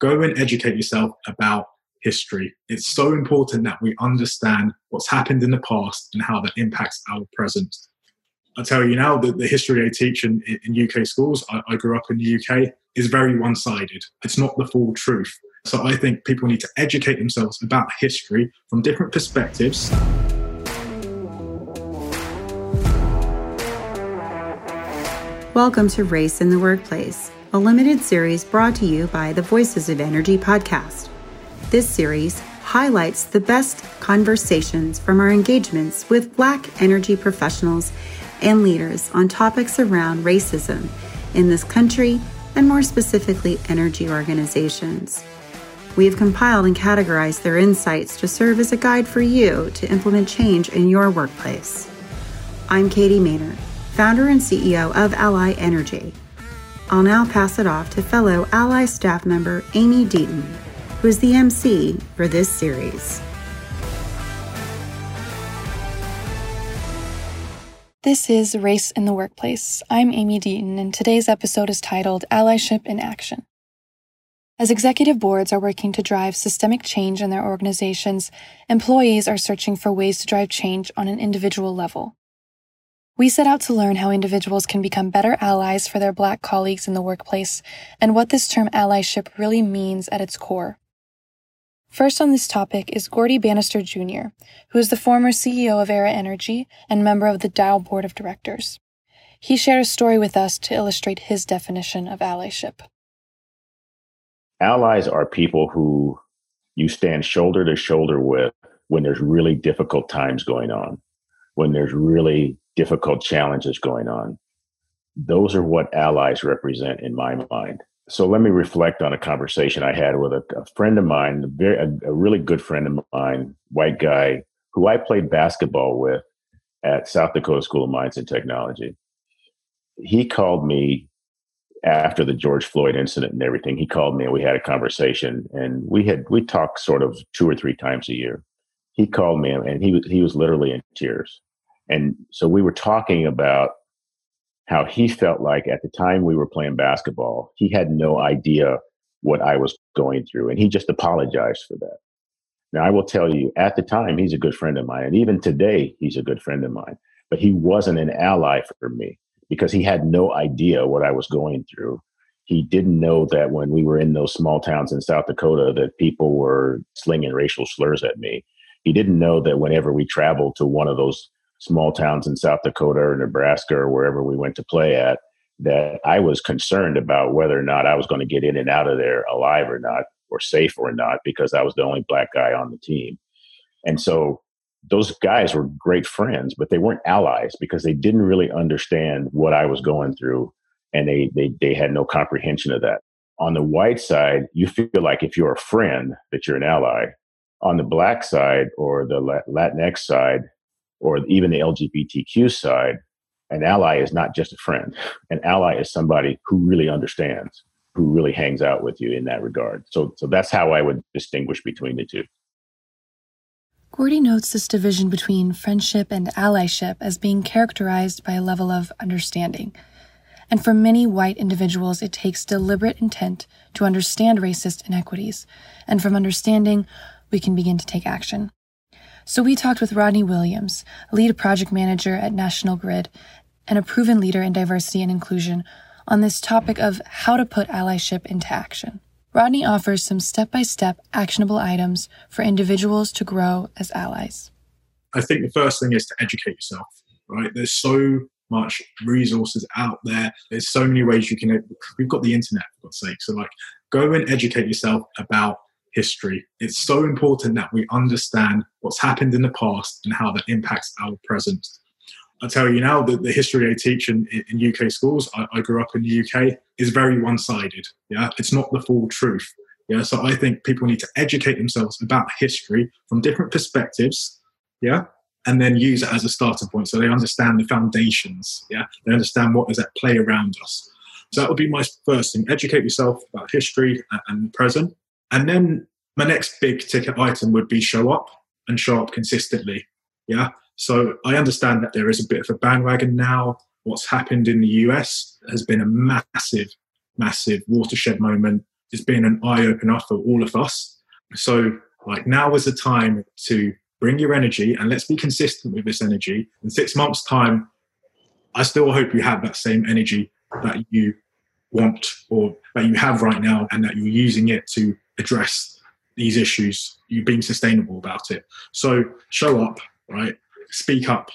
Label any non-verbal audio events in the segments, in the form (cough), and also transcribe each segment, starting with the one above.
go and educate yourself about history. It's so important that we understand what's happened in the past and how that impacts our present. I tell you now that the history I teach in, in UK schools, I, I grew up in the UK, is very one sided. It's not the full truth. So I think people need to educate themselves about history from different perspectives. Welcome to Race in the Workplace, a limited series brought to you by the Voices of Energy podcast. This series highlights the best conversations from our engagements with Black energy professionals and leaders on topics around racism in this country and more specifically, energy organizations. We have compiled and categorized their insights to serve as a guide for you to implement change in your workplace. I'm Katie Mehnert, founder and CEO of Ally Energy. I'll now pass it off to fellow Ally staff member Amy Deaton, who is the MC for this series. This is Race in the Workplace. I'm Amy Deaton, and today's episode is titled Allyship in Action. As executive boards are working to drive systemic change in their organizations, employees are searching for ways to drive change on an individual level. We set out to learn how individuals can become better allies for their Black colleagues in the workplace and what this term allyship really means at its core. First on this topic is Gaurdie Banister Jr., who is the former CEO of Aera Energy and member of the Dow Board of Directors. He shared a story with us to illustrate his definition of allyship. Allies are people who you stand shoulder to shoulder with when there's really difficult times going on, when there's really difficult challenges going on. Those are what allies represent in my mind. So let me reflect on a conversation I had with a, a friend of mine, a, very, a, a really good friend of mine, white guy, who I played basketball with at South Dakota School of Mines and Technology. He called me after the George Floyd incident and everything, he called me and we had a conversation and we had we talked sort of two or three times a year. He called me and he was he was literally in tears. And so we were talking about how he felt like at the time we were playing basketball, he had no idea what I was going through and he just apologized for that. Now I will tell you at the time he's a good friend of mine and even today he's a good friend of mine, but he wasn't an ally for me because he had no idea what I was going through. He didn't know that when we were in those small towns in South Dakota that people were slinging racial slurs at me. He didn't know that whenever we traveled to one of those small towns in South Dakota or Nebraska or wherever we went to play at, that I was concerned about whether or not I was going to get in and out of there alive or not, or safe or not, because I was the only black guy on the team. And so those guys were great friends, but they weren't allies because they didn't really understand what I was going through and they, they, they had no comprehension of that. On the white side, you feel like if you're a friend, that you're an ally. On the black side or the Latinx side, or even the LGBTQ side, an ally is not just a friend. An ally is somebody who really understands, who really hangs out with you in that regard. So, so that's how I would distinguish between the two. Gaurdie notes this division between friendship and allyship as being characterized by a level of understanding. And for many white individuals, it takes deliberate intent to understand racist inequities. And from understanding, we can begin to take action. So we talked with Rodney Williams, lead project manager at National Grid and a proven leader in diversity and inclusion, on this topic of how to put allyship into action. Rodney offers some step by step actionable items for individuals to grow as allies. I think the first thing is to educate yourself, right? There's so much resources out there. There's so many ways you can. We've got the internet, for God's sake. So, like, go and educate yourself about history. It's so important that we understand what's happened in the past and how that impacts our present. I tell you now that the history I teach in, in UK schools, I, I grew up in the UK, is very one sided. Yeah, it's not the full truth. Yeah, so I think people need to educate themselves about history from different perspectives. Yeah, and then use it as a starting point so they understand the foundations. Yeah, they understand what is at play around us. So that would be my first thing: educate yourself about history and the present. And then my next big ticket item would be show up and show up consistently. Yeah, so I understand that there is a bit of a bandwagon now. What's happened in the US has been a massive, massive watershed moment It's been an eye opener for all of us. So, like, now is the time to bring your energy and let's be consistent with this energy. In six months' time, I still hope you have that same energy that you want or that you have right now and that you're using it to address these issues, you being sustainable about it. So show up, right? Speak up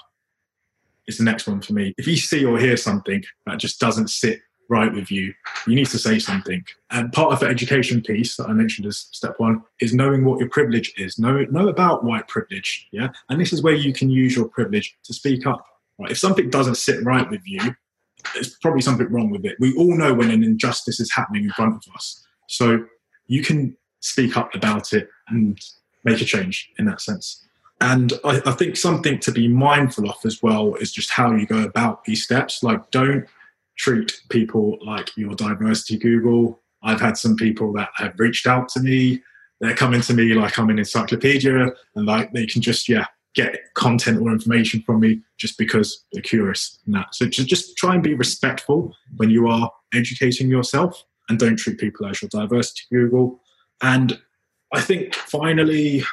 is the next one for me. If you see or hear something that just doesn't sit right with you, you need to say something. And part of the education piece that I mentioned as step one is knowing what your privilege is. Know know about white privilege. Yeah. And this is where you can use your privilege to speak up. Right. If something doesn't sit right with you, there's probably something wrong with it. We all know when an injustice is happening in front of us. So you can speak up about it and make a change in that sense. And I, I, think something to be mindful of as well is just how you go about these steps. Like, don't treat people like your diversity Google. I've had some people that have reached out to me. They're coming to me like I'm an encyclopedia and like they can just, yeah, get content or information from me just because they're curious and that. So just try and be respectful when you are educating yourself and don't treat people as your diversity Google. And I think finally,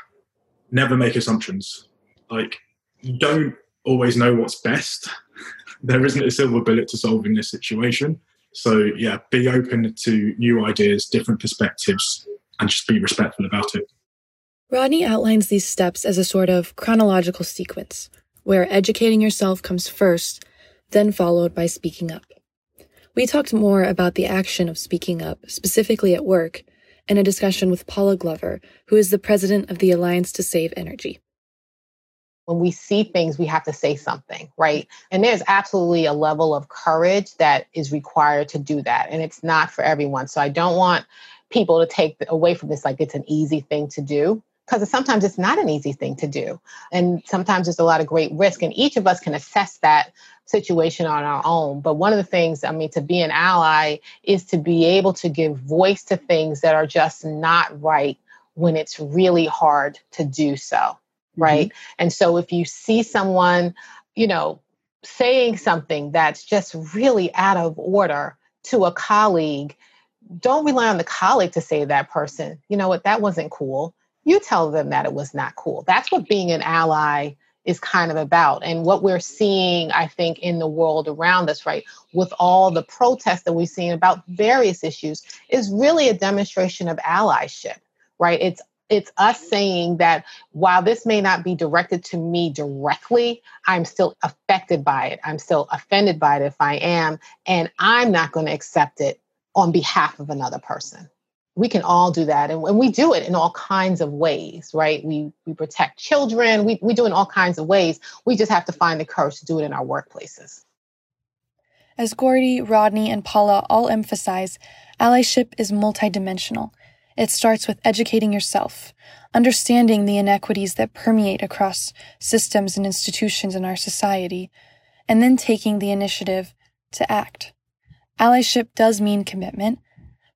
never make assumptions. Like, you don't always know what's best. (laughs) there isn't a silver bullet to solving this situation. So, yeah, be open to new ideas, different perspectives, and just be respectful about it. Rodney outlines these steps as a sort of chronological sequence, where educating yourself comes first, then followed by speaking up. We talked more about the action of speaking up, specifically at work, in a discussion with Paula Glover, who is the president of the Alliance to Save Energy. When we see things, we have to say something, right? And there's absolutely a level of courage that is required to do that. And it's not for everyone. So I don't want people to take away from this like it's an easy thing to do because sometimes it's not an easy thing to do. And sometimes there's a lot of great risk. And each of us can assess that situation on our own. But one of the things, I mean, to be an ally is to be able to give voice to things that are just not right when it's really hard to do so. Mm-hmm. Right. And so if you see someone, you know, saying something that's just really out of order to a colleague, don't rely on the colleague to say that person, you know what, that wasn't cool you tell them that it was not cool. That's what being an ally is kind of about. And what we're seeing, I think, in the world around us, right, with all the protests that we've seen about various issues, is really a demonstration of allyship, right? It's it's us saying that while this may not be directed to me directly, I'm still affected by it. I'm still offended by it if I am, and I'm not going to accept it on behalf of another person we can all do that and, and, we do it in all kinds of ways right? We we protect children we, we do it in all kinds of ways. We just have to find the courage to do it in our workplaces. As Gaurdie rodney and paula all emphasize allyship is multidimensional. It starts with educating yourself understanding the inequities that permeate across systems and institutions in our society and then taking the initiative to act. Allyship does mean commitment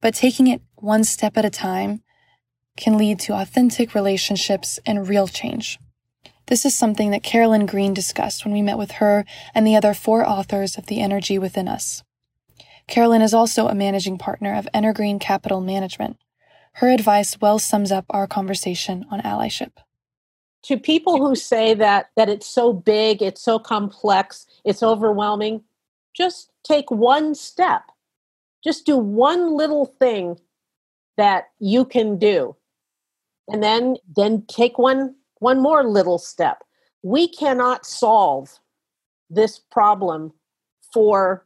but taking it one step at a time can lead to authentic relationships and real change. This is something that Carolyn Green discussed when we met with her and the other four authors of The Energy Within Us. Carolyn is also a managing partner of Energreen Capital Management. Her advice well sums up our conversation on allyship. To people who say that that it's so big, it's so complex, it's overwhelming, just take one step. Just do one little thing that you can do. And then then take one one more little step. We cannot solve this problem for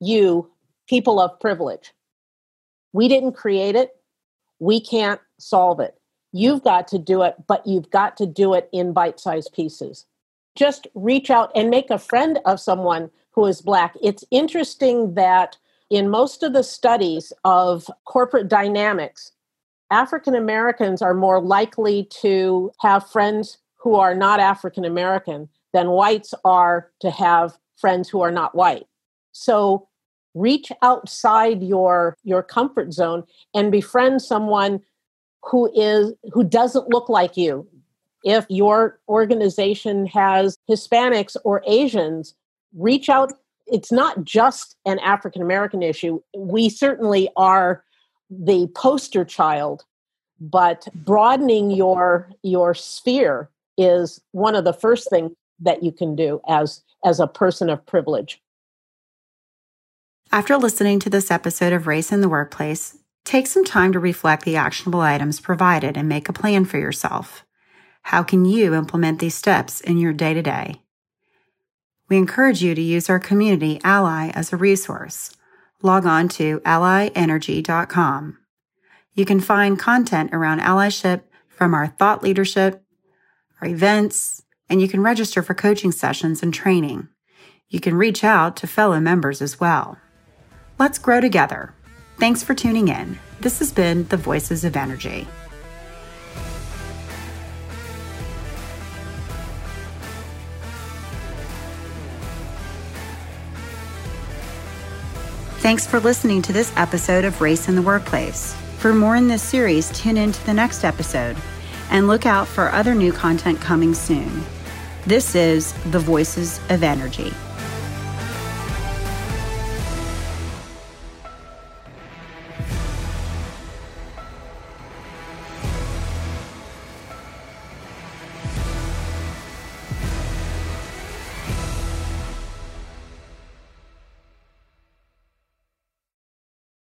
you people of privilege. We didn't create it. We can't solve it. You've got to do it but you've got to do it in bite-sized pieces. Just reach out and make a friend of someone who is black. It's interesting that in most of the studies of corporate dynamics, African Americans are more likely to have friends who are not African American than whites are to have friends who are not white. So reach outside your your comfort zone and befriend someone who is who doesn't look like you. If your organization has Hispanics or Asians, reach out it's not just an African American issue. We certainly are the poster child, but broadening your your sphere is one of the first things that you can do as as a person of privilege. After listening to this episode of Race in the Workplace, take some time to reflect the actionable items provided and make a plan for yourself. How can you implement these steps in your day to day? We encourage you to use our community Ally as a resource. Log on to allyenergy.com. You can find content around allyship from our thought leadership, our events, and you can register for coaching sessions and training. You can reach out to fellow members as well. Let's grow together. Thanks for tuning in. This has been the Voices of Energy. Thanks for listening to this episode of Race in the Workplace. For more in this series, tune in to the next episode and look out for other new content coming soon. This is the Voices of Energy.